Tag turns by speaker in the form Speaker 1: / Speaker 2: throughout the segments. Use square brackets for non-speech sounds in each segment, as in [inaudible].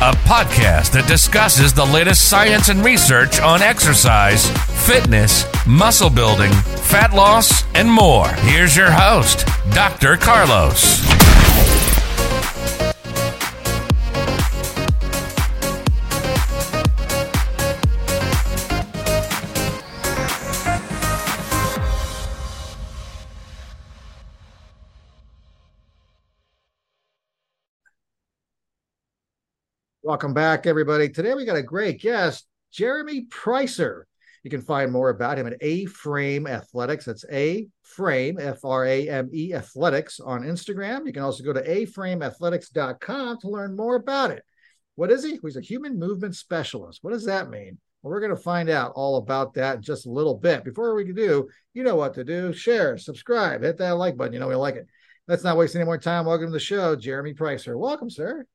Speaker 1: a podcast that discusses the latest science and research on exercise, fitness, muscle building, fat loss, and more. Here's your host, Dr. Carlos.
Speaker 2: Welcome back, everybody. Today we got a great guest, Jeremy Pricer. You can find more about him at A Frame Athletics. That's A Frame, F R A M E Athletics on Instagram. You can also go to aframeathletics.com to learn more about it. What is he? He's a human movement specialist. What does that mean? Well, we're going to find out all about that in just a little bit. Before we do, you know what to do share, subscribe, hit that like button. You know we like it. Let's not waste any more time. Welcome to the show, Jeremy Pricer. Welcome, sir.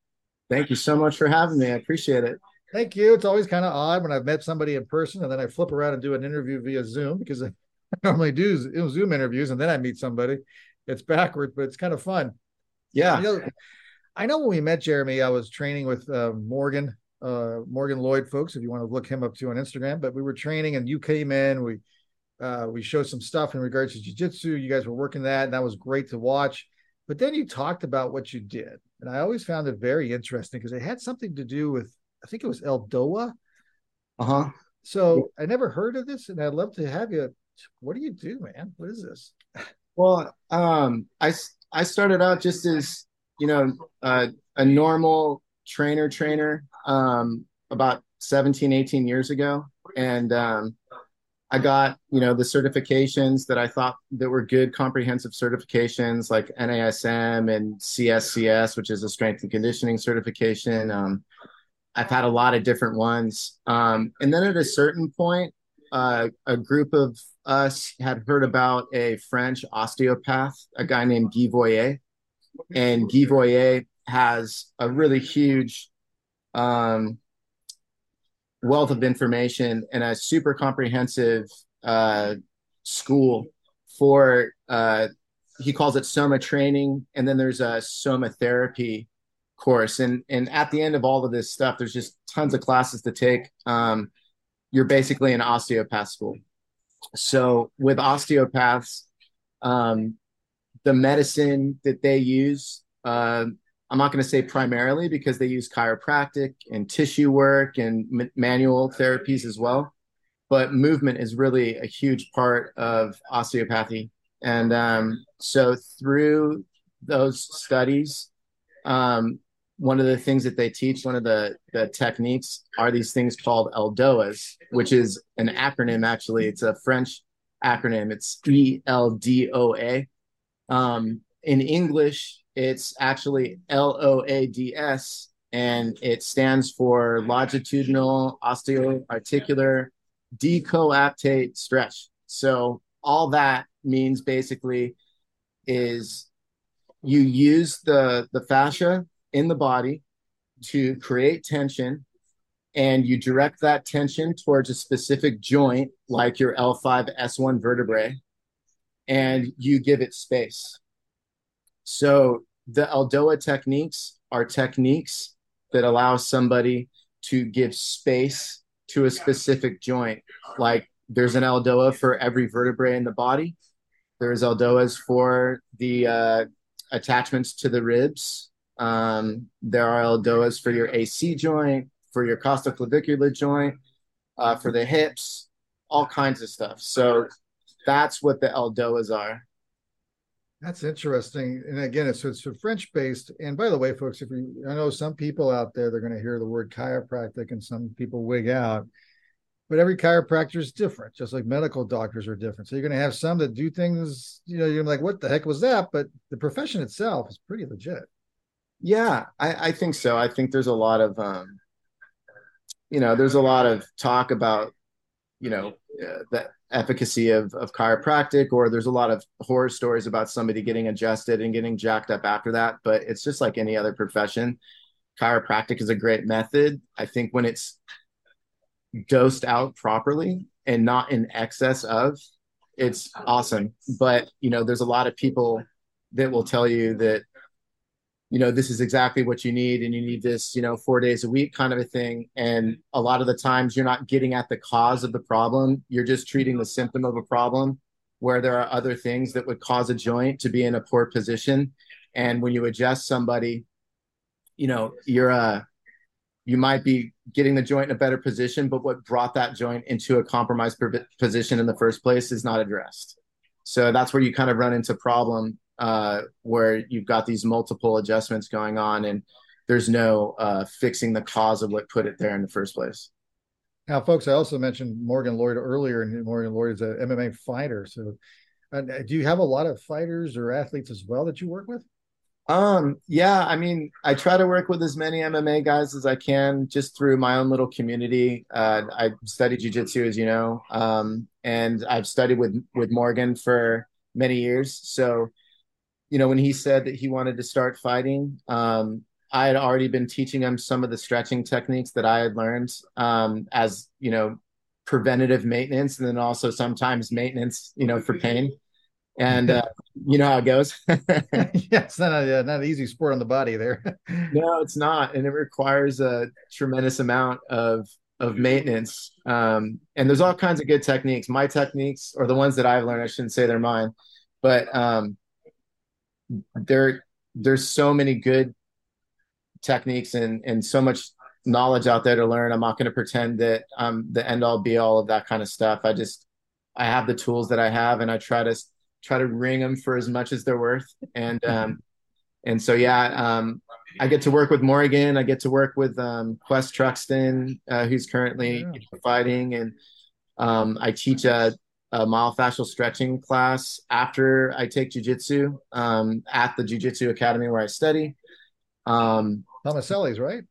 Speaker 3: Thank you so much for having me. I appreciate it.
Speaker 2: Thank you. It's always kind of odd when I've met somebody in person and then I flip around and do an interview via Zoom because I [laughs] normally do Zoom interviews and then I meet somebody. It's backwards, but it's kind of fun.
Speaker 3: Yeah.
Speaker 2: You know, I know when we met Jeremy, I was training with uh, Morgan, uh, Morgan Lloyd, folks. If you want to look him up too on Instagram, but we were training and you came in. We uh, we showed some stuff in regards to jujitsu. You guys were working that, and that was great to watch. But then you talked about what you did, and I always found it very interesting because it had something to do with I think it was Eldoa.
Speaker 3: Uh huh.
Speaker 2: So I never heard of this, and I'd love to have you. What do you do, man? What is this?
Speaker 3: Well, um, I I started out just as you know uh, a normal trainer trainer um, about 17, 18 years ago, and um, I got you know the certifications that I thought that were good comprehensive certifications like NASM and CSCS, which is a strength and conditioning certification. Um, I've had a lot of different ones. Um, and then at a certain point, uh, a group of us had heard about a French osteopath, a guy named Guy Voyer. And Guy Voyer has a really huge um, wealth of information and a super comprehensive uh, school for, uh, he calls it Soma training. And then there's a Soma therapy course. And and at the end of all of this stuff there's just tons of classes to take. Um, you're basically an osteopath school. So with osteopaths um, the medicine that they use uh, i'm not going to say primarily because they use chiropractic and tissue work and m- manual therapies as well but movement is really a huge part of osteopathy and um, so through those studies um, one of the things that they teach, one of the, the techniques are these things called ELDOAs, which is an acronym, actually. It's a French acronym. It's E L D O A. Um, in English, it's actually L O A D S, and it stands for longitudinal osteoarticular decoaptate stretch. So, all that means basically is you use the the fascia in the body to create tension and you direct that tension towards a specific joint like your L5 S1 vertebrae and you give it space. So the Eldoa techniques are techniques that allow somebody to give space to a specific joint. Like there's an Eldoa for every vertebrae in the body. There's Eldoas for the uh, attachments to the ribs. Um, there are Eldoas for your AC joint, for your costoclavicular joint, uh, for the hips, all kinds of stuff. So that's what the Eldoas are.
Speaker 2: That's interesting. And again, it's it's French based. And by the way, folks, if you I know some people out there they're going to hear the word chiropractic and some people wig out. But every chiropractor is different, just like medical doctors are different. So you're going to have some that do things, you know, you're like, what the heck was that? But the profession itself is pretty legit.
Speaker 3: Yeah, I, I think so. I think there's a lot of, um, you know, there's a lot of talk about, you know, uh, the efficacy of, of chiropractic, or there's a lot of horror stories about somebody getting adjusted and getting jacked up after that. But it's just like any other profession. Chiropractic is a great method. I think when it's dosed out properly and not in excess of, it's awesome. But, you know, there's a lot of people that will tell you that you know this is exactly what you need and you need this you know four days a week kind of a thing. And a lot of the times you're not getting at the cause of the problem. You're just treating the symptom of a problem where there are other things that would cause a joint to be in a poor position. And when you adjust somebody you know you're uh you might be getting the joint in a better position but what brought that joint into a compromised position in the first place is not addressed. So that's where you kind of run into problem uh, where you've got these multiple adjustments going on and there's no uh, fixing the cause of what put it there in the first place.
Speaker 2: Now, folks, I also mentioned Morgan Lloyd earlier, and Morgan Lloyd is an MMA fighter. So, uh, do you have a lot of fighters or athletes as well that you work with?
Speaker 3: Um, yeah, I mean, I try to work with as many MMA guys as I can just through my own little community. Uh, I studied jujitsu, as you know, um, and I've studied with with Morgan for many years. So you know, when he said that he wanted to start fighting, um, I had already been teaching him some of the stretching techniques that I had learned um, as, you know, preventative maintenance and then also sometimes maintenance, you know, for pain. And uh, [laughs] you know how it goes. [laughs]
Speaker 2: yeah, it's not a not an easy sport on the body there. [laughs]
Speaker 3: no, it's not, and it requires a tremendous amount of of maintenance. Um, and there's all kinds of good techniques. My techniques, or the ones that I've learned, I shouldn't say they're mine, but um, there there's so many good techniques and and so much knowledge out there to learn. I'm not going to pretend that I'm the end all be all of that kind of stuff. I just I have the tools that I have, and I try to try to ring them for as much as they're worth. And [laughs] um, and so yeah, um, I get to work with Morgan. I get to work with um, Quest Truxton, uh, who's currently yeah. fighting, and um, I teach a a myofascial stretching class after I take jujitsu um, at the Jiu-Jitsu Academy where I study. Um,
Speaker 2: Tomaselli's, right?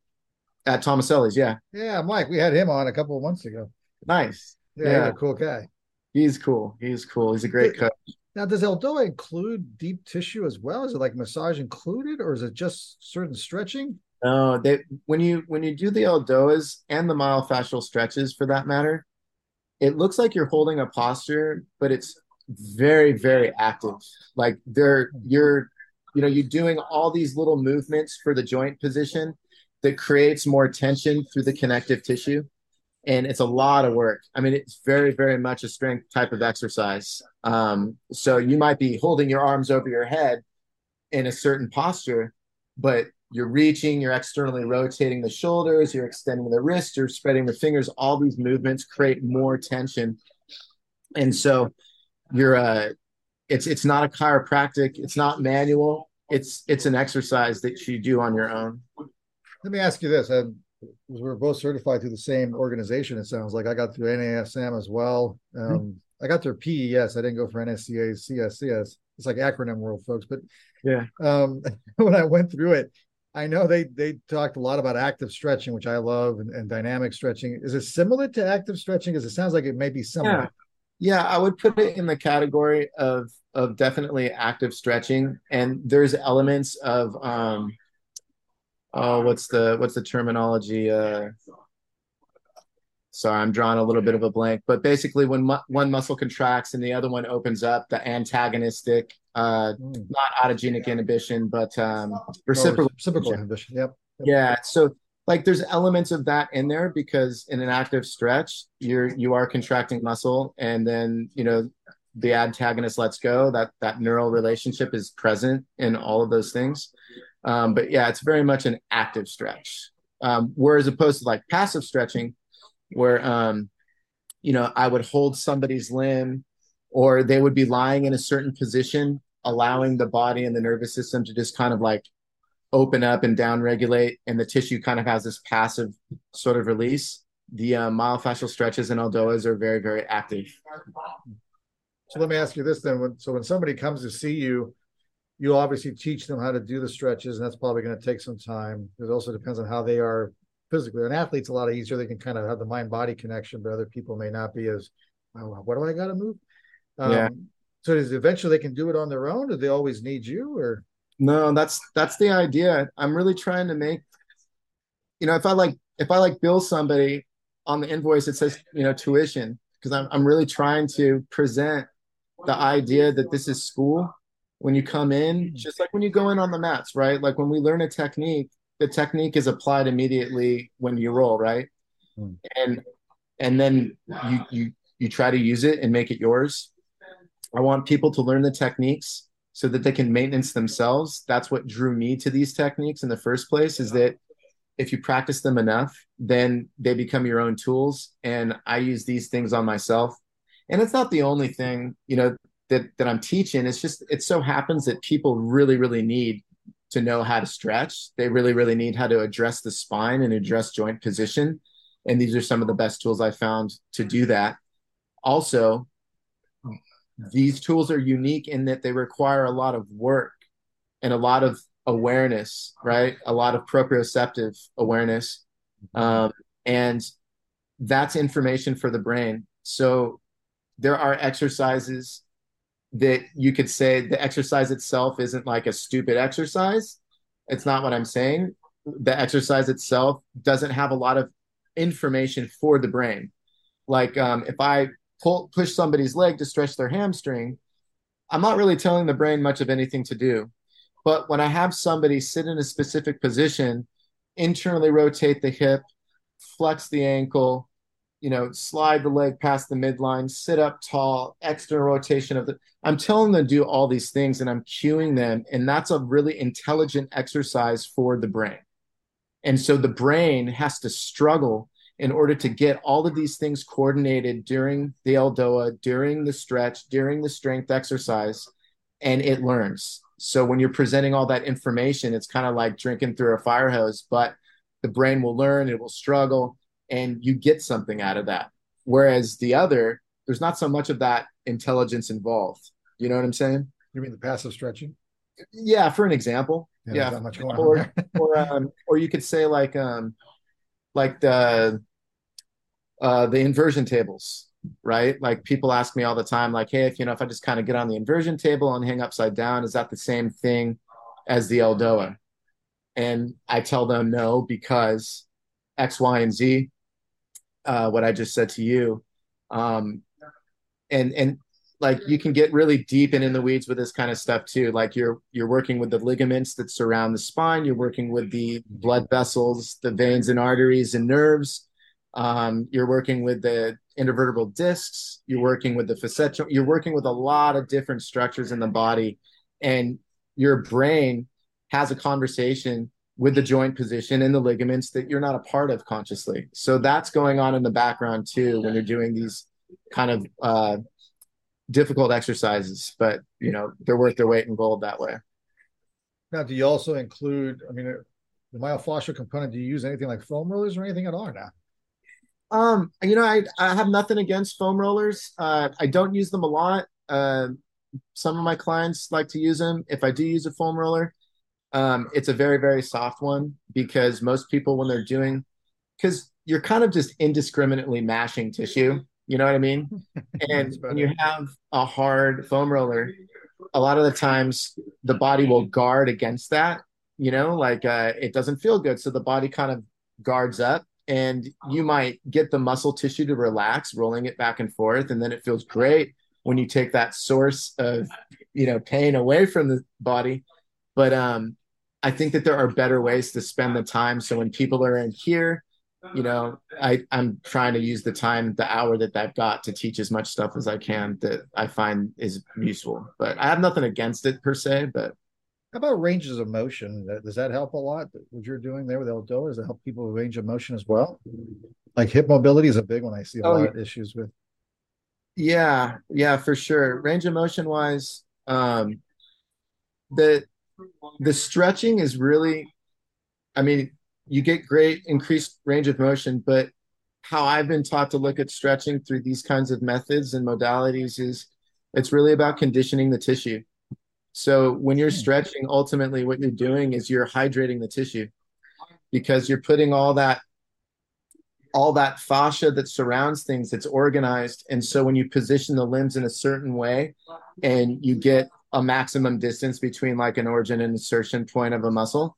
Speaker 3: At Tomaselli's, yeah.
Speaker 2: Yeah, Mike, we had him on a couple of months ago.
Speaker 3: Nice.
Speaker 2: Yeah, yeah. a cool guy.
Speaker 3: He's cool. He's cool. He's a great coach.
Speaker 2: Now, does Eldoa include deep tissue as well? Is it like massage included, or is it just certain stretching?
Speaker 3: No, they when you when you do the Eldoas and the myofascial stretches for that matter, it looks like you're holding a posture, but it's very, very active. Like they're you're, you know, you're doing all these little movements for the joint position that creates more tension through the connective tissue. And it's a lot of work. I mean, it's very, very much a strength type of exercise. Um, so you might be holding your arms over your head in a certain posture, but you're reaching, you're externally rotating the shoulders, you're extending the wrist, you're spreading the fingers. All these movements create more tension. And so you're uh it's it's not a chiropractic, it's not manual, it's it's an exercise that you do on your own.
Speaker 2: Let me ask you this. I, we're both certified through the same organization, it sounds like. I got through NASM as well. Um, mm-hmm. I got through PES. I didn't go for NSCA, CSCS. It's like acronym world, folks. But
Speaker 3: yeah,
Speaker 2: um, [laughs] when I went through it, I know they they talked a lot about active stretching, which I love, and, and dynamic stretching. Is it similar to active stretching? Because it sounds like it may be similar.
Speaker 3: Yeah. yeah, I would put it in the category of of definitely active stretching, and there's elements of um, oh, what's the what's the terminology? Uh, sorry, I'm drawing a little bit of a blank, but basically, when mu- one muscle contracts and the other one opens up, the antagonistic uh, mm. not autogenic inhibition, but um, reciprocal,
Speaker 2: oh, reciprocal inhibition. Yep.
Speaker 3: yep. Yeah. So, like there's elements of that in there because in an active stretch you're you are contracting muscle and then you know the antagonist lets go that that neural relationship is present in all of those things um, but yeah it's very much an active stretch um, whereas opposed to like passive stretching where um, you know i would hold somebody's limb or they would be lying in a certain position allowing the body and the nervous system to just kind of like open up and down regulate and the tissue kind of has this passive sort of release the uh, myofascial stretches and Eldoas are very very active
Speaker 2: So let me ask you this then. So when somebody comes to see you, you obviously teach them how to do the stretches, and that's probably going to take some time. It also depends on how they are physically. An athlete's a lot easier; they can kind of have the mind-body connection, but other people may not be as. Oh, what do I got to move? Um,
Speaker 3: Yeah.
Speaker 2: So is eventually they can do it on their own, or they always need you, or
Speaker 3: No, that's that's the idea. I'm really trying to make, you know, if I like if I like bill somebody on the invoice, it says you know tuition because I'm I'm really trying to present the idea that this is school. When you come in, just like when you go in on the mats, right? Like when we learn a technique, the technique is applied immediately when you roll, right?
Speaker 2: Hmm.
Speaker 3: And and then you you you try to use it and make it yours. I want people to learn the techniques so that they can maintenance themselves. That's what drew me to these techniques in the first place is that if you practice them enough, then they become your own tools. And I use these things on myself. And it's not the only thing, you know, that that I'm teaching. It's just it so happens that people really, really need to know how to stretch. They really, really need how to address the spine and address joint position. And these are some of the best tools I found to do that. Also, these tools are unique in that they require a lot of work and a lot of awareness, right? A lot of proprioceptive awareness. Um, and that's information for the brain. So there are exercises that you could say the exercise itself isn't like a stupid exercise. It's not what I'm saying. The exercise itself doesn't have a lot of information for the brain. Like um, if I pull push somebody's leg to stretch their hamstring, I'm not really telling the brain much of anything to do. But when I have somebody sit in a specific position, internally rotate the hip, flex the ankle, you know, slide the leg past the midline, sit up tall, external rotation of the. I'm telling them to do all these things and I'm cueing them. And that's a really intelligent exercise for the brain. And so the brain has to struggle in order to get all of these things coordinated during the Eldoa, during the stretch, during the strength exercise, and it learns. So when you're presenting all that information, it's kind of like drinking through a fire hose, but the brain will learn, it will struggle, and you get something out of that. Whereas the other, there's not so much of that intelligence involved. You know what I'm saying?
Speaker 2: you mean the passive stretching?
Speaker 3: Yeah, for an example. Yeah.
Speaker 2: not much going
Speaker 3: Or or um or you could say like um like the uh the inversion tables, right? Like people ask me all the time, like, hey, if you know, if I just kind of get on the inversion table and hang upside down, is that the same thing as the Eldoa? And I tell them no, because X, Y, and Z, uh, what I just said to you. Um, and and like you can get really deep and in the weeds with this kind of stuff too. Like you're you're working with the ligaments that surround the spine, you're working with the blood vessels, the veins and arteries and nerves. Um, you're working with the intervertebral discs, you're working with the facet, you're working with a lot of different structures in the body, and your brain has a conversation with the joint position and the ligaments that you're not a part of consciously. So that's going on in the background too when you're doing these kind of uh, difficult exercises, but you know they're worth their weight in gold that way.
Speaker 2: Now, do you also include? I mean, the myofascial component. Do you use anything like foam rollers or anything at all? Now,
Speaker 3: Um, you know, I I have nothing against foam rollers. Uh, I don't use them a lot. Uh, some of my clients like to use them. If I do use a foam roller, um, it's a very very soft one because most people when they're doing, because you're kind of just indiscriminately mashing tissue. You know what I mean? [laughs] And when you have a hard foam roller, a lot of the times the body will guard against that. You know, like uh, it doesn't feel good, so the body kind of guards up and you might get the muscle tissue to relax rolling it back and forth and then it feels great when you take that source of you know pain away from the body but um I think that there are better ways to spend the time. So when people are in here, you know, I I'm trying to use the time, the hour that I've got to teach as much stuff as I can that I find is useful. But I have nothing against it per se. But
Speaker 2: How about ranges of motion? Does that help a lot? What you're doing there with Eldoa, does it help people with range of motion as well? Like hip mobility is a big one I see a
Speaker 3: Oh,
Speaker 2: lot of issues with.
Speaker 3: Yeah, yeah, for sure. Range of motion wise, um, the the stretching is really, I mean, you get great increased range of motion, but how I've been taught to look at stretching through these kinds of methods and modalities is it's really about conditioning the tissue. So when you're mm-hmm. stretching, ultimately what you're doing is you're hydrating the tissue because you're putting all that all that fascia that surrounds things it's organized and so when you position the limbs in a certain way and you get a maximum distance between like an origin and insertion point of a muscle.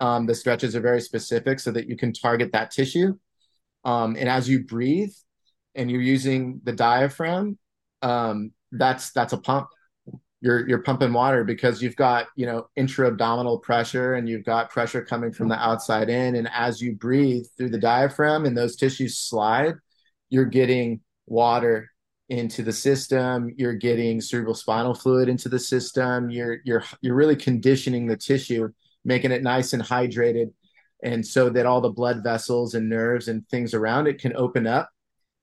Speaker 3: Um, the stretches are very specific so that you can target that tissue. Um, and as you breathe and you're using the diaphragm um, that's that's a pump. You're you're pumping water because you've got you know intra-abdominal pressure and you've got pressure coming from the outside in. And as you breathe through the diaphragm and those tissues slide you're getting water into the system you're getting cerebral spinal fluid into the system you're you're you're really conditioning the tissue making it nice and hydrated and so that all the blood vessels and nerves and things around it can open up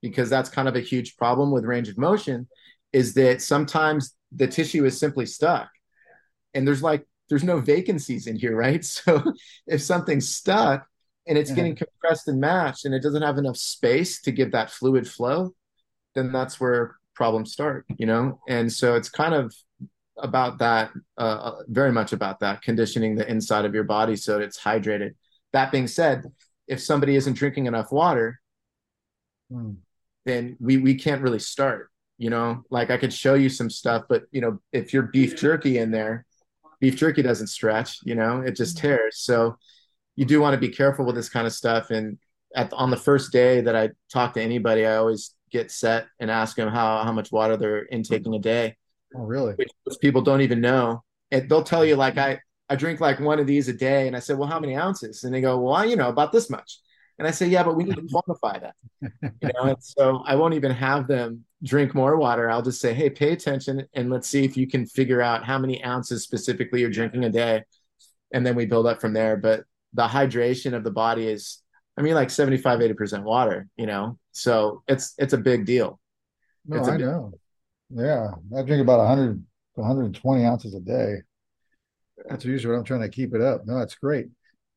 Speaker 3: because that's kind of a huge problem with range of motion is that sometimes the tissue is simply stuck. And there's like there's no vacancies in here right? [laughs] So if something's stuck and it's getting compressed and matched and it doesn't have enough space to give that fluid flow then that's where problems start you know? And so it's kind of about that uh, very much about that conditioning the inside of your body so it's hydrated. That being said if somebody isn't drinking enough water
Speaker 2: Hmm.
Speaker 3: then we we can't really start you know? Like i could show you some stuff but you know if you're beef jerky in there beef jerky doesn't stretch you know? It just tears. So you do want to be careful with this kind of stuff. And at on the first day that i talk to anybody i always get set and ask them how how much water they're intaking a day.
Speaker 2: Oh, really?
Speaker 3: which most people don't even know. And they'll tell you like i i drink like one of these a day. And i said well how many ounces? And they go well you know about this much. And i say yeah but we need to quantify that. [laughs] You know and so i won't even have them drink more water. I'll just say hey pay attention and let's see if you can figure out how many ounces specifically you're drinking a day. And then we build up from there. But the hydration of the body is i mean like 75 80% water you know so it's it's a big deal
Speaker 2: No, I
Speaker 3: big-
Speaker 2: know. Yeah, I drink about 100 120 ounces a day. That's usually what I'm trying to keep it up. No, that's great.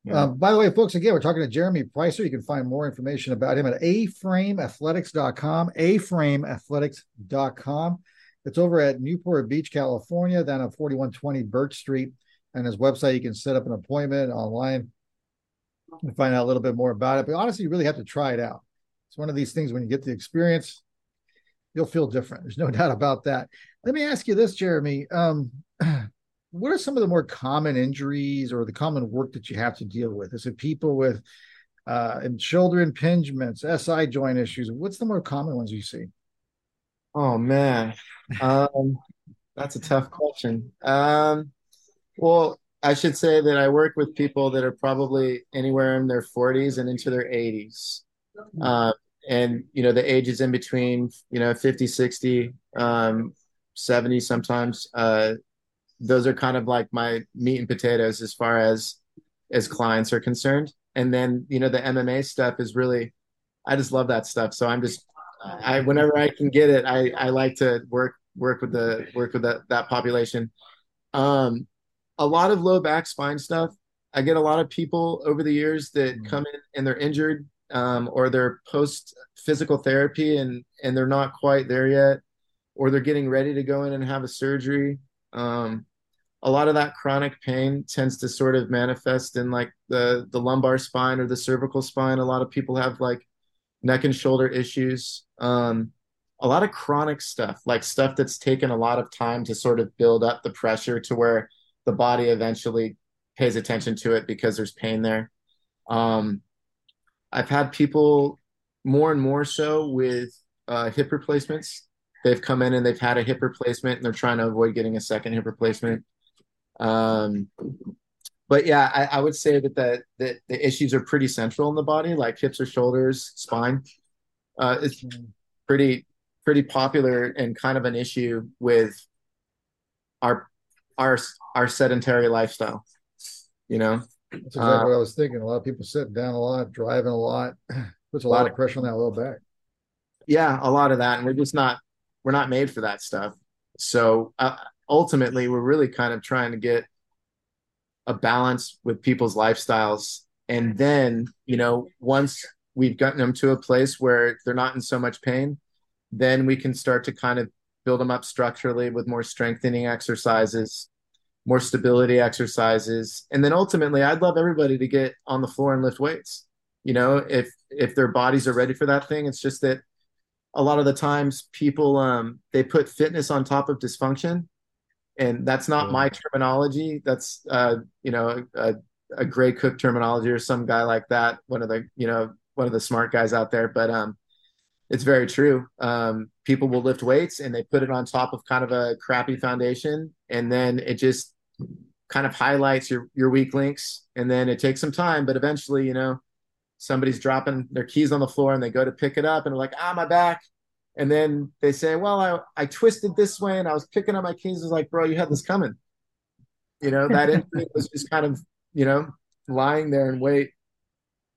Speaker 3: Yeah.
Speaker 2: Um, by the way, folks, again, we're talking to Jeremy Pricer. You can find more information about him at aframeathletics.com, aframeathletics.com. It's over at Newport Beach, California, down at 4120 Birch Street. And his website, you can set up an appointment online and find out a little bit more about it. But honestly, you really have to try it out. It's one of these things when you get the experience, you'll feel different. There's no [laughs] doubt about that. Let me ask you this, Jeremy. Um, [clears throat] what are some of the more common injuries or the common work that you have to deal with? Is it people with uh, and shoulder impingements, SI joint issues? What's the more common ones you see?
Speaker 3: Oh man, um, that's a tough question. Um, well, I should say that I work with people that are probably anywhere in their 40s and into their 80s. Uh, and, you know, the ages in between, you know, 50, 60, um, 70 sometimes. Uh, those are kind of like my meat and potatoes as far as as clients are concerned. And then, you know, the MMA stuff is really, I just love that stuff. So I'm just I whenever I can get it, I I like to work work with the work with that that population. Um, a lot of low back spine stuff. I get a lot of people over the years that come in and they're injured um, or they're post physical therapy and and they're not quite there yet, or they're getting ready to go in and have a surgery. Um, a lot of that chronic pain tends to sort of manifest in like the the lumbar spine or the cervical spine. A lot of people have like neck and shoulder issues, um, a lot of chronic stuff, like stuff that's taken a lot of time to sort of build up the pressure to where the body eventually pays attention to it because there's pain there. Um, I've had people more and more so with uh, hip replacements. They've come in and they've had a hip replacement and they're trying to avoid getting a second hip replacement. Um, but yeah, I, I would say that the, the the issues are pretty central in the body, like hips or shoulders, spine. Uh, it's pretty pretty popular and kind of an issue with our our our sedentary lifestyle. You know,
Speaker 2: That's exactly
Speaker 3: Uh,
Speaker 2: what I was thinking. A lot of people sitting down a lot, driving a lot, [sighs] puts a lot of pressure on that low back.
Speaker 3: yeah, a lot of that, and we're just not we're not made for that stuff. So uh, ultimately, we're really kind of trying to get a balance with people's lifestyles, and then you know once we've gotten them to a place where they're not in so much pain, then we can start to kind of build them up structurally with more strengthening exercises, more stability exercises, and then ultimately, I'd love everybody to get on the floor and lift weights. You know, if if their bodies are ready for that thing, it's just that a lot of the times people um they put fitness on top of dysfunction. And that's not
Speaker 2: Yeah.
Speaker 3: my terminology. That's uh you know a, a gray cook terminology or some guy like that one of the you know one of the smart guys out there. But um it's very true. Um people will lift weights and they put it on top of kind of a crappy foundation and then it just kind of highlights your your weak links and then it takes some time but eventually you know somebody's dropping their keys on the floor and they go to pick it up and they're like, ah, my back. And then they say, well, I, I twisted this way and I was picking up my keys. It's like, bro, you had this coming. You know, that [laughs] injury was just kind of, you know, lying there and wait,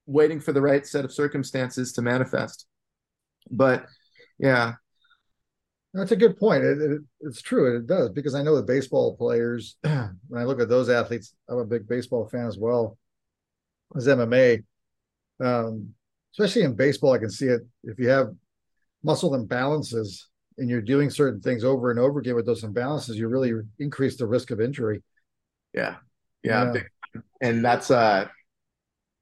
Speaker 3: waiting for the right set of circumstances to manifest. But yeah,
Speaker 2: That's a good point. It, it, it's true. It does because I know the baseball players. [clears throat] when I look at those athletes, I'm a big baseball fan as well as MMA. Um, especially in baseball, I can see it. If you have muscle imbalances and you're doing certain things over and over again with those imbalances, you really increase the risk of injury.
Speaker 3: yeah, yeah.
Speaker 2: Yeah.
Speaker 3: And that's uh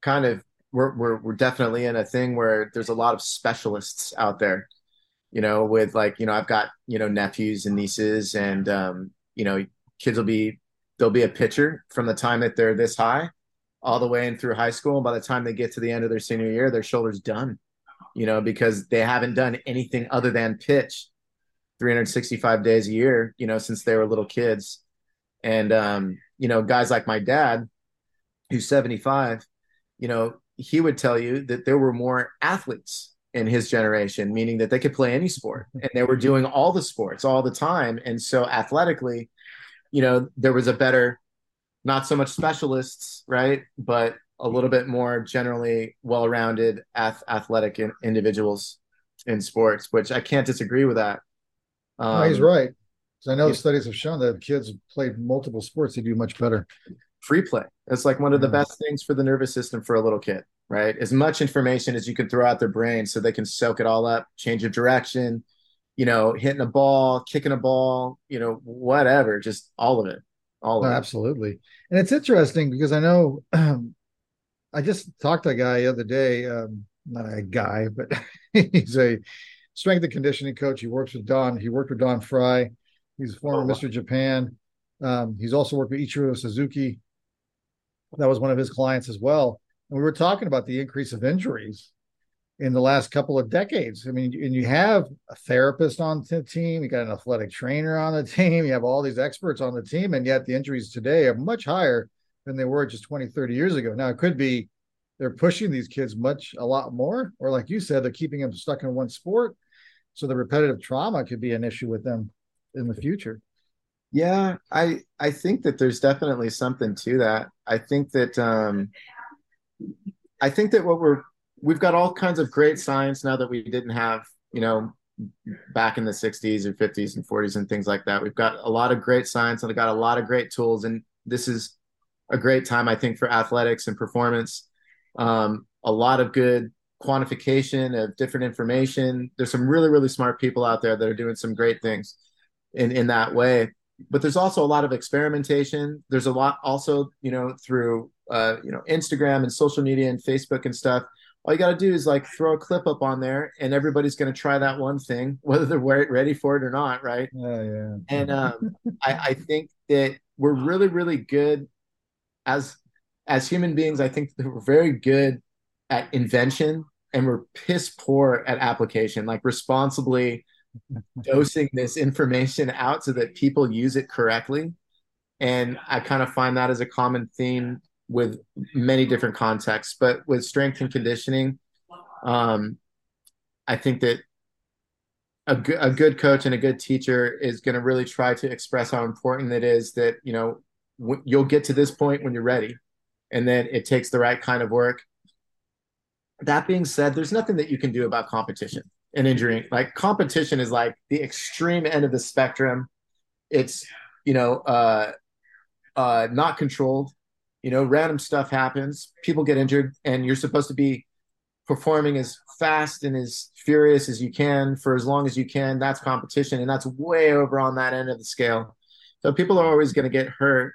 Speaker 3: kind of we're we're we're definitely in a thing where there's a lot of specialists out there you know, with like, you know, I've got, you know, nephews and nieces and, um, you know, kids will be, they'll be a pitcher from the time that they're this high all the way in through high school. And by the time they get to the end of their senior year, their shoulder's done, you know, because they haven't done anything other than pitch 365 days a year, you know, since they were little kids. And, um, you know, guys like my dad, who's 75, you know, he would tell you that there were more athletes in his generation, meaning that they could play any sport and they were doing all the sports all the time. And so athletically, you know, there was a better, not so much specialists, right? But a little bit more generally well rounded ath- athletic in- individuals in sports, which I can't disagree with that. Um,
Speaker 2: no, he's right. I know
Speaker 3: yeah.
Speaker 2: studies have shown that if kids play multiple sports, they do much better.
Speaker 3: free play. It's like one of the
Speaker 2: Yeah.
Speaker 3: best things for the nervous system for a little kid, right? As much information as you can throw out their brain so they can soak it all up, change of direction, you know, hitting a ball, kicking a ball, you know, whatever, just all of it. All of it.
Speaker 2: absolutely. And it's interesting because I know [clears throat] I just talked to a guy the other day, um, not a guy, but [laughs] he's a strength and conditioning coach. He works with Don. He worked with Don Frye. He's a former
Speaker 3: Oh, wow.
Speaker 2: Mr. Japan. Um, he's also worked with Ichiro Suzuki. That was one of his clients as well. We were talking about the increase of injuries in the last couple of decades. I mean, and you have a therapist on the team, you got an athletic trainer on the [laughs] team, you have all these experts on the team, and yet the injuries today are much higher than they were just 20, 30 years ago. Now, it could be they're pushing these kids much, a lot more, or like you said, they're keeping them stuck in one sport. So the repetitive trauma could be an issue with them in the future.
Speaker 3: Yeah, I I think that there's definitely something to that. I think that um I think that what we're we've got all kinds of great science now that we didn't have, you know, back in the 60s and 50s and 40s and things like that. We've got a lot of great science and we've got a lot of great tools and this is a great time I think for athletics and performance. Um a lot of good quantification of different information. There's some really really smart people out there that are doing some great things in in that way but there's also a lot of experimentation there's a lot also you know through uh you know instagram and social media and facebook and stuff all you got to do is like throw a clip up on there and everybody's going to try that one thing [laughs] whether they're ready for it or not right
Speaker 2: Yeah, yeah.
Speaker 3: and um I, I think that we're really really good as as human beings i think that we're very good at invention and we're piss poor at application like responsibly [laughs] dosing this information out so that people use it correctly And I kind of find that as a common theme with many different contexts. But with strength and conditioning, um, I think that a, good, a good coach and a good teacher is going to really try to express how important it is that, you know, w- you'll get to this point when you're ready. And then it takes the right kind of work. That being said, there's nothing that you can do about competition and injury. Like competition is like the extreme end of the spectrum. It's, you know, uh, uh, not controlled. You know, random stuff happens. People get injured, and you're supposed to be performing as fast and as furious as you can for as long as you can. That's competition, and that's way over on that end of the scale. So people are always going to get hurt.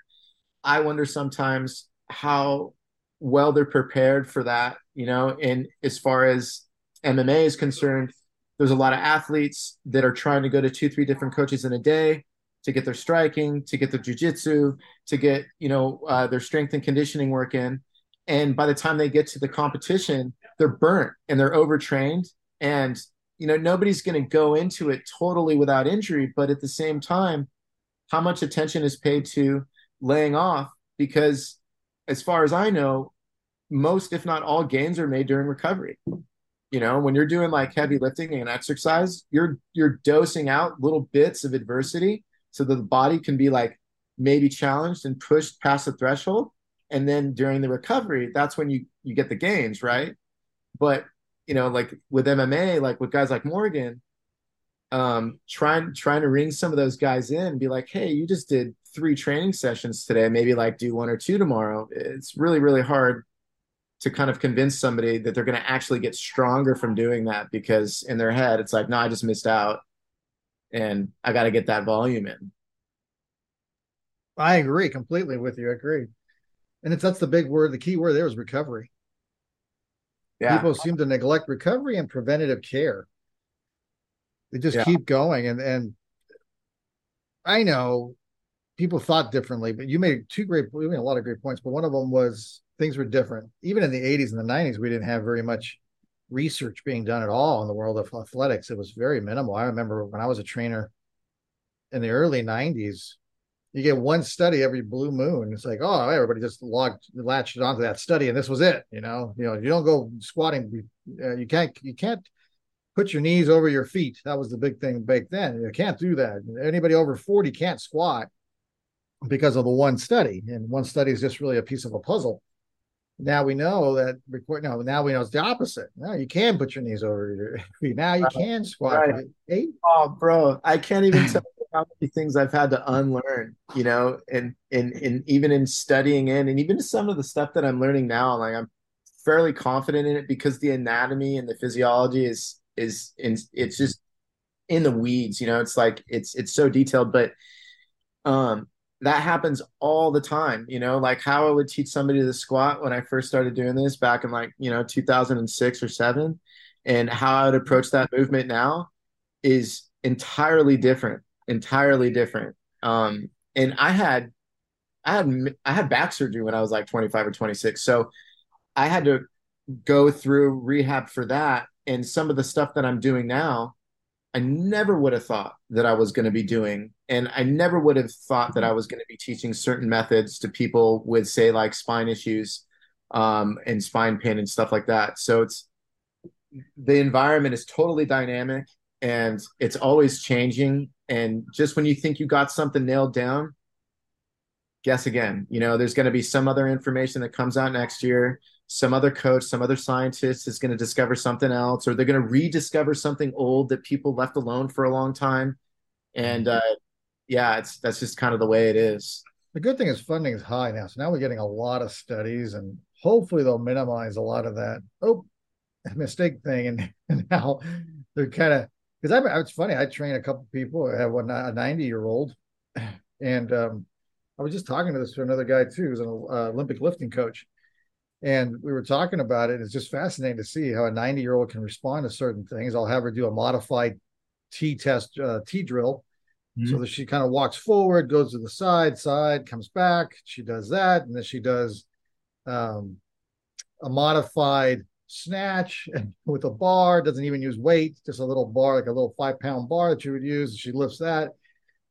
Speaker 3: I wonder sometimes how well they're prepared for that. You know, and as far as MMA is concerned, there's a lot of athletes that are trying to go to two, three different coaches in a day to get their striking, to get their jujitsu, to get you know uh, their strength and conditioning work in. And by the time they get to the competition, they're burnt and they're overtrained. And you know nobody's going to go into it totally without injury, but at the same time, how much attention is paid to laying off? Because as far as I know, most, if not all, gains are made during recovery you know when you're doing like heavy lifting and exercise you're you're dosing out little bits of adversity so that the body can be like maybe challenged and pushed past the threshold and then during the recovery that's when you you get the gains right? But you know like with mma like with guys like morgan um trying trying to ring some of those guys in and be like hey you just did three training sessions today. Maybe like do one or two tomorrow. It's really really hard to kind of convince somebody that they're going to actually get stronger from doing that because in their head it's like no i just missed out and i got to get that volume in
Speaker 2: I agree completely with you. I agree. And it's that's the big word, the key word there is recovery.
Speaker 3: yeah
Speaker 2: People seem to neglect recovery and preventative care. They just
Speaker 3: Yeah.
Speaker 2: keep going and and I know people thought differently, but you made two great you made a lot of great points, but one of them was things were different. Even in the 80s and the 90s, we didn't have very much research being done at all in the world of athletics. It was very minimal. I remember when I was a trainer in the early 90s, you get one study every blue moon. It's like, oh, everybody just logged latched onto that study, and this was it. You know, you know, you don't go squatting. Uh, you can't, you can't put your knees over your feet. That was the big thing back then. You can't do that. Anybody over forty can't squat because of the one study, and one study is just really a piece of a puzzle. Now we know that record. Now, now we know it's the opposite. Now you can put your knees over your [laughs] feet. Now you can squat.
Speaker 3: Right.
Speaker 2: Eight.
Speaker 3: oh bro i can't even [laughs] tell you how many things i've had to unlearn you know and and and even in studying in and even some of the stuff that i'm learning now like i'm fairly confident in it because the anatomy and the physiology is is in it's just in the weeds you know it's like it's it's so detailed but um that happens all the time you know like how i would teach somebody to squat when i first started doing this back in like you know 2006 or 7 and how i would approach that movement now is entirely different entirely different. Um and i had i had i had back surgery when i was like 25 or 26 so i had to go through rehab for that and some of the stuff that i'm doing now i never would have thought that i was going to be doing and i never would have thought that i was going to be teaching certain methods to people with say like spine issues um, and spine pain and stuff like that. So it's the environment is totally dynamic and it's always changing and just when you think you got something nailed down guess again. You know there's going to be some other information that comes out next year some other coach some other scientist is going to discover something else or they're going to rediscover something old that people left alone for a long time and uh yeah it's that's just kind of the way it is
Speaker 2: The good thing is funding is high now. So now we're getting a lot of studies and hopefully they'll minimize a lot of that. Oh, [laughs] mistake thing. And, [laughs] and now they're kind of, because I, it's funny. I train a couple people. I have one, a 90 year old. And um, I was just talking to this to another guy too, who's an uh, Olympic lifting coach. And we were talking about it. It's just fascinating to see how a 90 year old can respond to certain things. I'll have her do a modified T test, uh, T drill. So that she kind of walks forward, goes to the side, side, comes back. She does that, and then she does um, a modified snatch [laughs] with a bar. Doesn't even use weight, just a little bar, like a little five pound bar that you would use. She lifts that,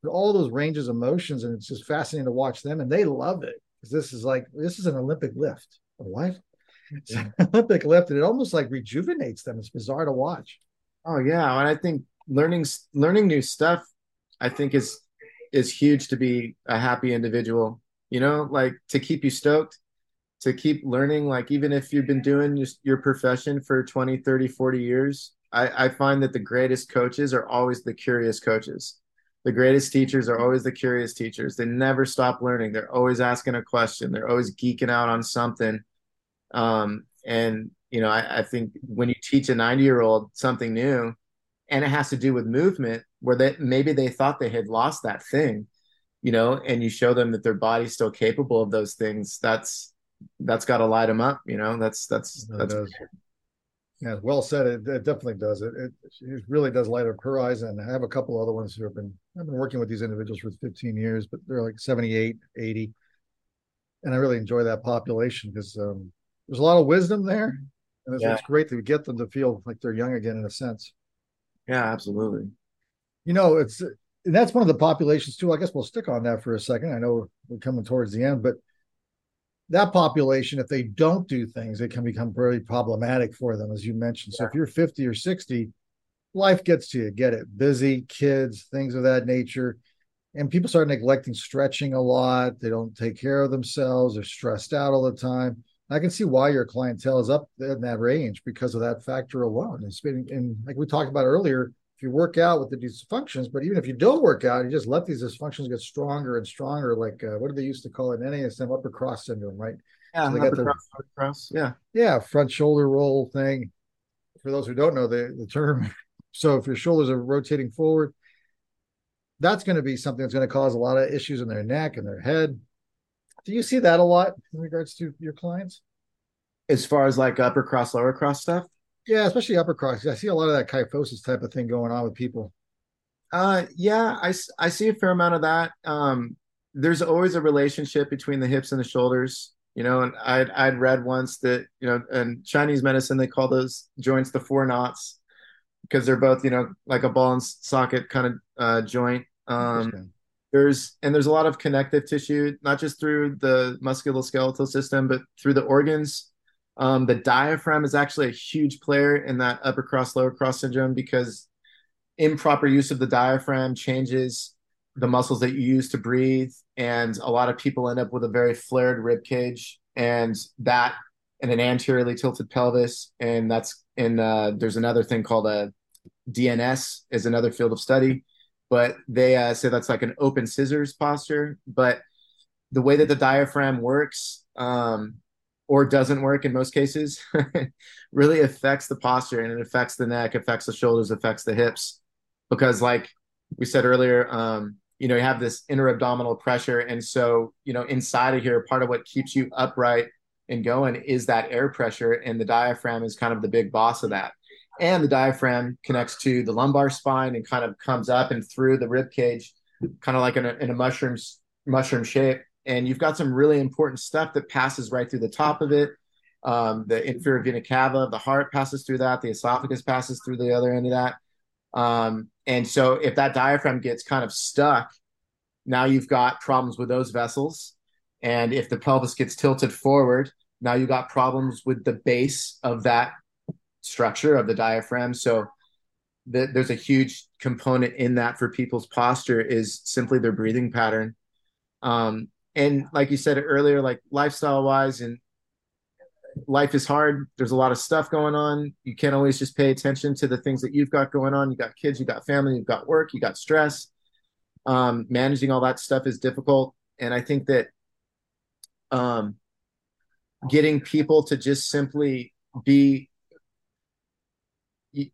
Speaker 2: all those ranges of motions, and it's just fascinating to watch them, and they love it because this is like this is an Olympic lift. What? [laughs] It's an Olympic lift, and it almost like rejuvenates them. It's bizarre to watch.
Speaker 3: Oh yeah, and I think learning learning new stuff, I think is is huge to be a happy individual. You know, like to keep you stoked, to keep learning. Like even if you've been doing just your profession for 20, 30, 40 years, I, I find that the greatest coaches are always the curious coaches. The greatest teachers are always the curious teachers. They never stop learning. They're always asking a question. They're always geeking out on something. Um, and you know, I, I think when you teach a 90 year old something new, and it has to do with movement, where they maybe they thought they had lost that thing, you know, and you show them that their body's still capable of those things. That's that's got to light them up, you know. That's that's
Speaker 2: No,
Speaker 3: that's.
Speaker 2: Yeah, well said. It, it definitely does. It, it it really does light up her eyes. And I have a couple other ones who have been I've been working with these individuals for 15 years, but they're like 78, 80. And I really enjoy that population because um, there's a lot of wisdom there. And it's,
Speaker 3: Yeah.
Speaker 2: it's great to get them to feel like they're young again in a sense.
Speaker 3: yeah, absolutely.
Speaker 2: You know, it's and that's one of the populations too. I guess we'll stick on that for a second. I know we're coming towards the end, but that population, if they don't do things, it can become very problematic for them, as you mentioned. So if you're 50 or 60, life gets to you, get it busy, kids, things of that nature. And people start neglecting stretching a lot. They don't take care of themselves. They're stressed out all the time. I can see why your clientele is up in that range because of that factor alone. It's been, and like we talked about earlier, if you work out with the dysfunctions, but even if you don't work out, you just let these dysfunctions get stronger and stronger. Like uh, what do they used to call it? NASM upper cross syndrome, right?
Speaker 3: Yeah,
Speaker 2: So they got
Speaker 3: upper
Speaker 2: the-
Speaker 3: cross, upper cross. Yeah,
Speaker 2: Yeah, front shoulder roll thing. For those who don't know the, the term, [laughs] so if your shoulders are rotating forward, that's going to be something that's going to cause a lot of issues in their neck and their head. Do you see that a lot in regards to your clients?
Speaker 3: as far as like upper cross, lower cross stuff.
Speaker 2: Yeah, especially upper cross. I see a lot of that kyphosis type of thing going on with people.
Speaker 3: Uh, yeah, I, I see a fair amount of that. Um, there's always a relationship between the hips and the shoulders, you know, and I'd, I'd read once that, you know, in Chinese medicine, they call those joints the four knots because they're both, you know, like a ball and socket kind of uh, joint. Um, there's, and there's a lot of connective tissue, not just through the musculoskeletal system, but through the organs. Um, the diaphragm is actually a huge player in that upper cross, lower cross syndrome because improper use of the diaphragm changes the muscles that you use to breathe and a lot of people end up with a very flared rib cage and that and an anteriorly tilted pelvis. And that's in uh, there's another thing called a dns is another field of study but they uh, say that's like an open scissors posture. But the way that the diaphragm works um, or doesn't work in most cases [laughs] really affects the posture and it affects the neck affects the shoulders affects the hips. Because like we said earlier um, you know you have this inner abdominal pressure. And so you know inside of here part of what keeps you upright and going is that air pressure. And the diaphragm is kind of the big boss of that. And the diaphragm connects to the lumbar spine and kind of comes up and through the rib cage kind of like in a, in a mushroom mushroom shape and you've got some really important stuff that passes right through the top of it um, the inferior vena cava the heart passes through that the esophagus passes through the other end of that um, and so if that diaphragm gets kind of stuck, now you've got problems with those vessels. And if the pelvis gets tilted forward, now you've got problems with the base of that structure of the diaphragm. So th- there's a huge component in that for people's posture is simply their breathing pattern. Um, and like you said earlier, like lifestyle wise and life is hard. There's a lot of stuff going on. You can't always just pay attention to the things that you've got going on. You got kids, you got family, you've got work, you got stress. Um, managing all that stuff is difficult. And I think that um, getting people to just simply be, you,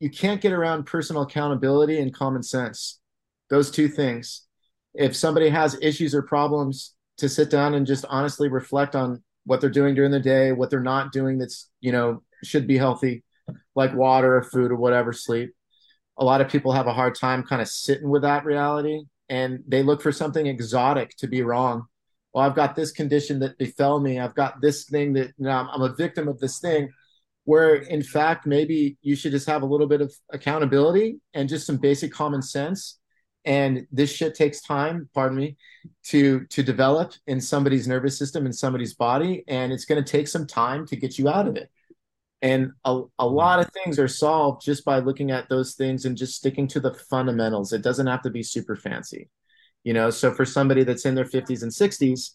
Speaker 3: you can't get around personal accountability and common sense. Those two things. If somebody has issues or problems, to sit down and just honestly reflect on what they're doing during the day, what they're not doing that's, you know, should be healthy, like water or food or whatever, sleep. A lot of people have a hard time kind of sitting with that reality and they look for something exotic to be wrong. Well, I've got this condition that befell me. I've got this thing that you know, I'm, I'm a victim of this thing. Where in fact, maybe you should just have a little bit of accountability and just some basic common sense and this shit takes time pardon me to to develop in somebody's nervous system in somebody's body and it's going to take some time to get you out of it. And a, a lot of things are solved just by looking at those things and just sticking to the fundamentals. It doesn't have to be super fancy you know? So for somebody that's in their 50s and 60s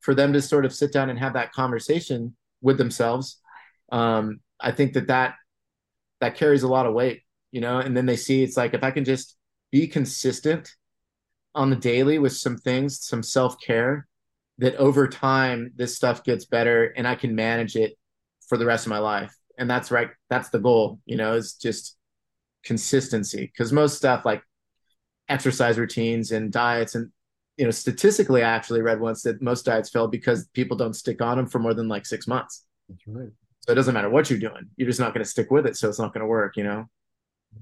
Speaker 3: for them to sort of sit down and have that conversation with themselves um, i think that that that carries a lot of weight you know? And then they see it's like if i can just be consistent on the daily with some things, some self care, that over time this stuff gets better and I can manage it for the rest of my life. And that's right. That's the goal, you know, is just consistency. Because most stuff like exercise routines and diets and you know statistically i actually read once that most diets fail because people don't stick on them for more than like six months
Speaker 2: That's right.
Speaker 3: so it doesn't matter what you're doing you're just not going to stick with it so it's not going to work you know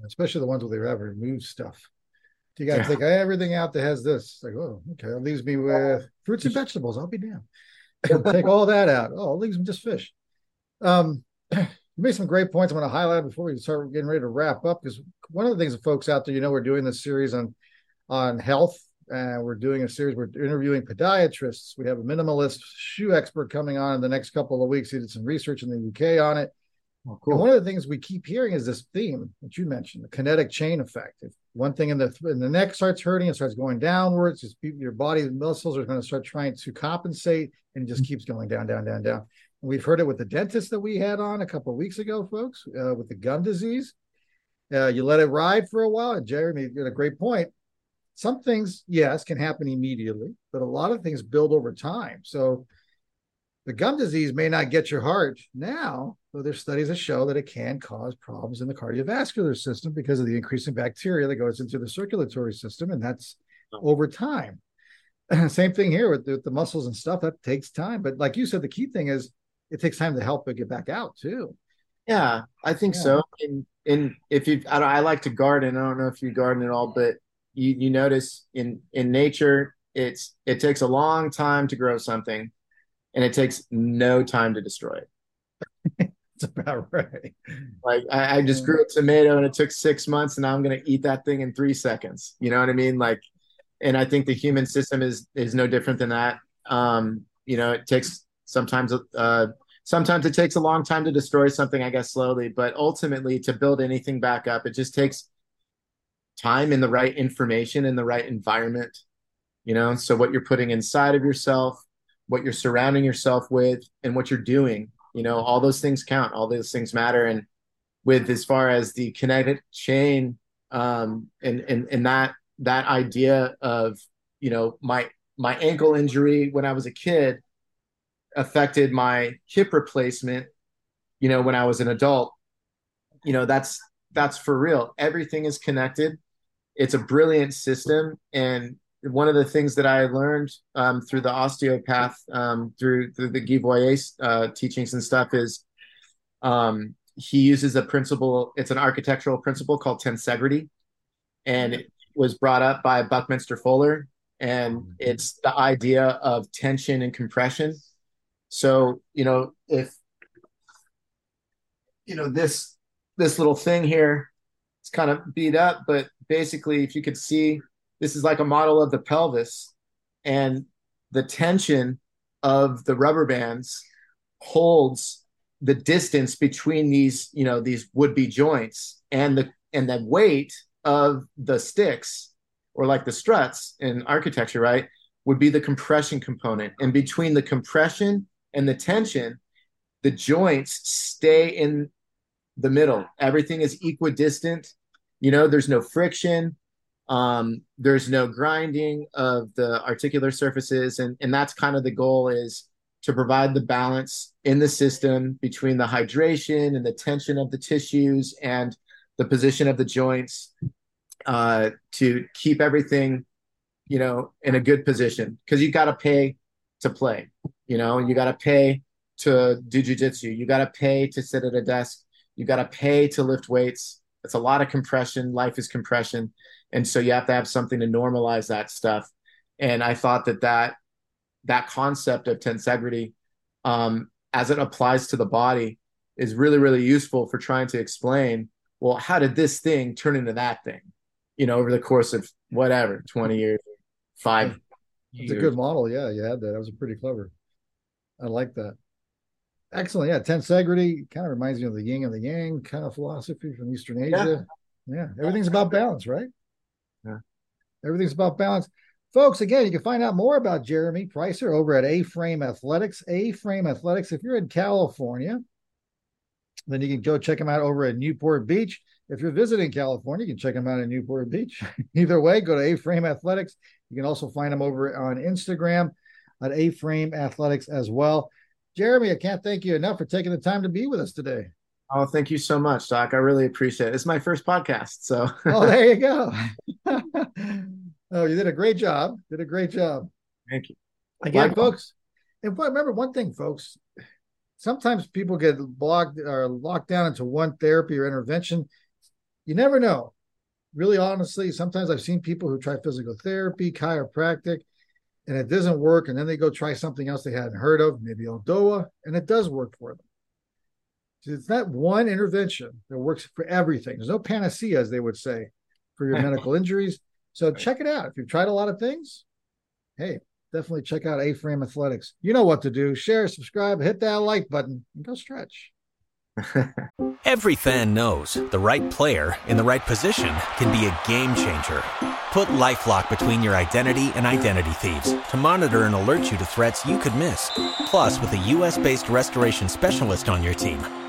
Speaker 2: Especially the ones where they have remove stuff. You got to
Speaker 3: Yeah.
Speaker 2: take everything out that has this. Like, oh, okay, it leaves me with fruits and vegetables. I'll be damned. take all that out. Oh, it leaves me just fish. Um, [clears throat] you made some great points. I'm going to highlight before we start getting ready to wrap up because one of the things that folks out there, you know, we're doing this series on on health, and we're doing a series. We're interviewing podiatrists. We have a minimalist shoe expert coming on in the next couple of weeks. He did some research in the UK on it.
Speaker 3: Oh,
Speaker 2: And one of the things we keep hearing is this theme that you mentioned, the kinetic chain effect. If one thing in the in the neck starts hurting, it starts going downwards. Your body muscles are going to start trying to compensate, and it just keeps going down, down, down, down. And we've heard it with the dentist that we had on a couple of weeks ago, folks, uh, with the gum disease. Uh, you let it ride for a while, and Jeremy had a great point. Some things, yes, can happen immediately, but a lot of things build over time. So the gum disease may not get your heart now, but there's studies that show that it can cause problems in the cardiovascular system because of the increasing bacteria that goes into the circulatory system, and that's over time. [clears throat] Same thing here with the, with the muscles and stuff. That takes time, but like you said, the key thing is it takes time to help it get back out too.
Speaker 3: Yeah, I think
Speaker 2: Yeah.
Speaker 3: so. And in if you, I, I like to garden. I don't know if you garden at all, but you you notice in in nature, it's it takes a long time to grow something, and it takes no time to destroy it. [laughs]
Speaker 2: It's about right.
Speaker 3: Like I, I just grew a tomato, and it took six months, and now I'm gonna eat that thing in three seconds. You know what I mean? Like, and I think the human system is is no different than that. Um, you know, it takes sometimes uh sometimes it takes a long time to destroy something i guess slowly but ultimately to build anything back up it just takes time and the right information in the right environment you know so what you're putting inside of yourself what you're surrounding yourself with and what you're doing you know all those things count all those things matter. And with as far as the kinetic chain um and and and that that idea of you know my my ankle injury when i was a kid affected my hip replacement you know when i was an adult. You know that's that's for real. Everything is connected. It's a brilliant system. And one of the things that i learned um, through the osteopath um, through, the Guy Voyer, uh, teachings and stuff is um, he uses a principle it's an architectural principle called tensegrity. And it was brought up by buckminster fuller and it's the idea of tension and compression. So, you know, if you know this this little thing here, it's kind of beat up, but basically if you could see this is like a model of the pelvis and the tension of the rubber bands holds the distance between these, you know, these would-be joints and the and the weight of the sticks or like the struts in architecture, right? Would be the compression component. And between the compression and the tension, the joints stay in the middle. Everything is equidistant. You know, there's no friction. Um, there's no grinding of the articular surfaces. And, and that's kind of the goal is to provide the balance in the system between the hydration and the tension of the tissues and the position of the joints uh, to keep everything, you know, in a good position. Because you got to pay to play you know you got to pay to do jujitsu you got to pay to sit at a desk you got to pay to lift weights it's a lot of compression life is compression and so you have to have something to normalize that stuff and i thought that that that concept of tensegrity um, as it applies to the body is really really useful for trying to explain well how did this thing turn into that thing you know, over the course of whatever, 20 years, five.
Speaker 2: It's a good model. Yeah, you had that. That was pretty clever. I like that. Excellent. Yeah, tensegrity kind of reminds me of the yin and the yang kind of philosophy from Eastern Asia. Yeah, yeah. everything's about balance, right? Everything's about balance. Folks, again, you can find out more about Jeremy Pricer over at A Frame Athletics. A Frame Athletics. If you're in California, then you can go check him out over at Newport Beach. If you're visiting California, you can check him out in Newport Beach. [laughs] Either way, go to A Frame Athletics. You can also find him over on Instagram at A Frame Athletics as well. Jeremy, I can't thank you enough for taking the time to be with us today.
Speaker 3: Oh, thank you so much, Doc. I really appreciate it. It's my first podcast, so.
Speaker 2: oh, there you go. [laughs] oh, you did a great job. Did a great job.
Speaker 3: Thank you.
Speaker 2: Again, Likewise. folks. And remember one thing, folks. Sometimes people get blocked or uh, locked down into one therapy or intervention. You never know. Really, honestly, sometimes I've seen people who try physical therapy, chiropractic, and it doesn't work. And then they go try something else they hadn't heard of, maybe Eldoa, and it does work for them. It's not one intervention that works for everything. There's no panacea, as they would say, for your [laughs] medical injuries. So check it out. If you've tried a lot of things, hey, definitely check out A Frame Athletics. You know what to do. Share, subscribe, hit that like button, and go stretch. [laughs]
Speaker 4: Every fan knows the right player in the right position can be a game changer. Put LifeLock between your identity and identity thieves to monitor and alert you to threats you could miss. Plus, with a U.S.-based restoration specialist on your team,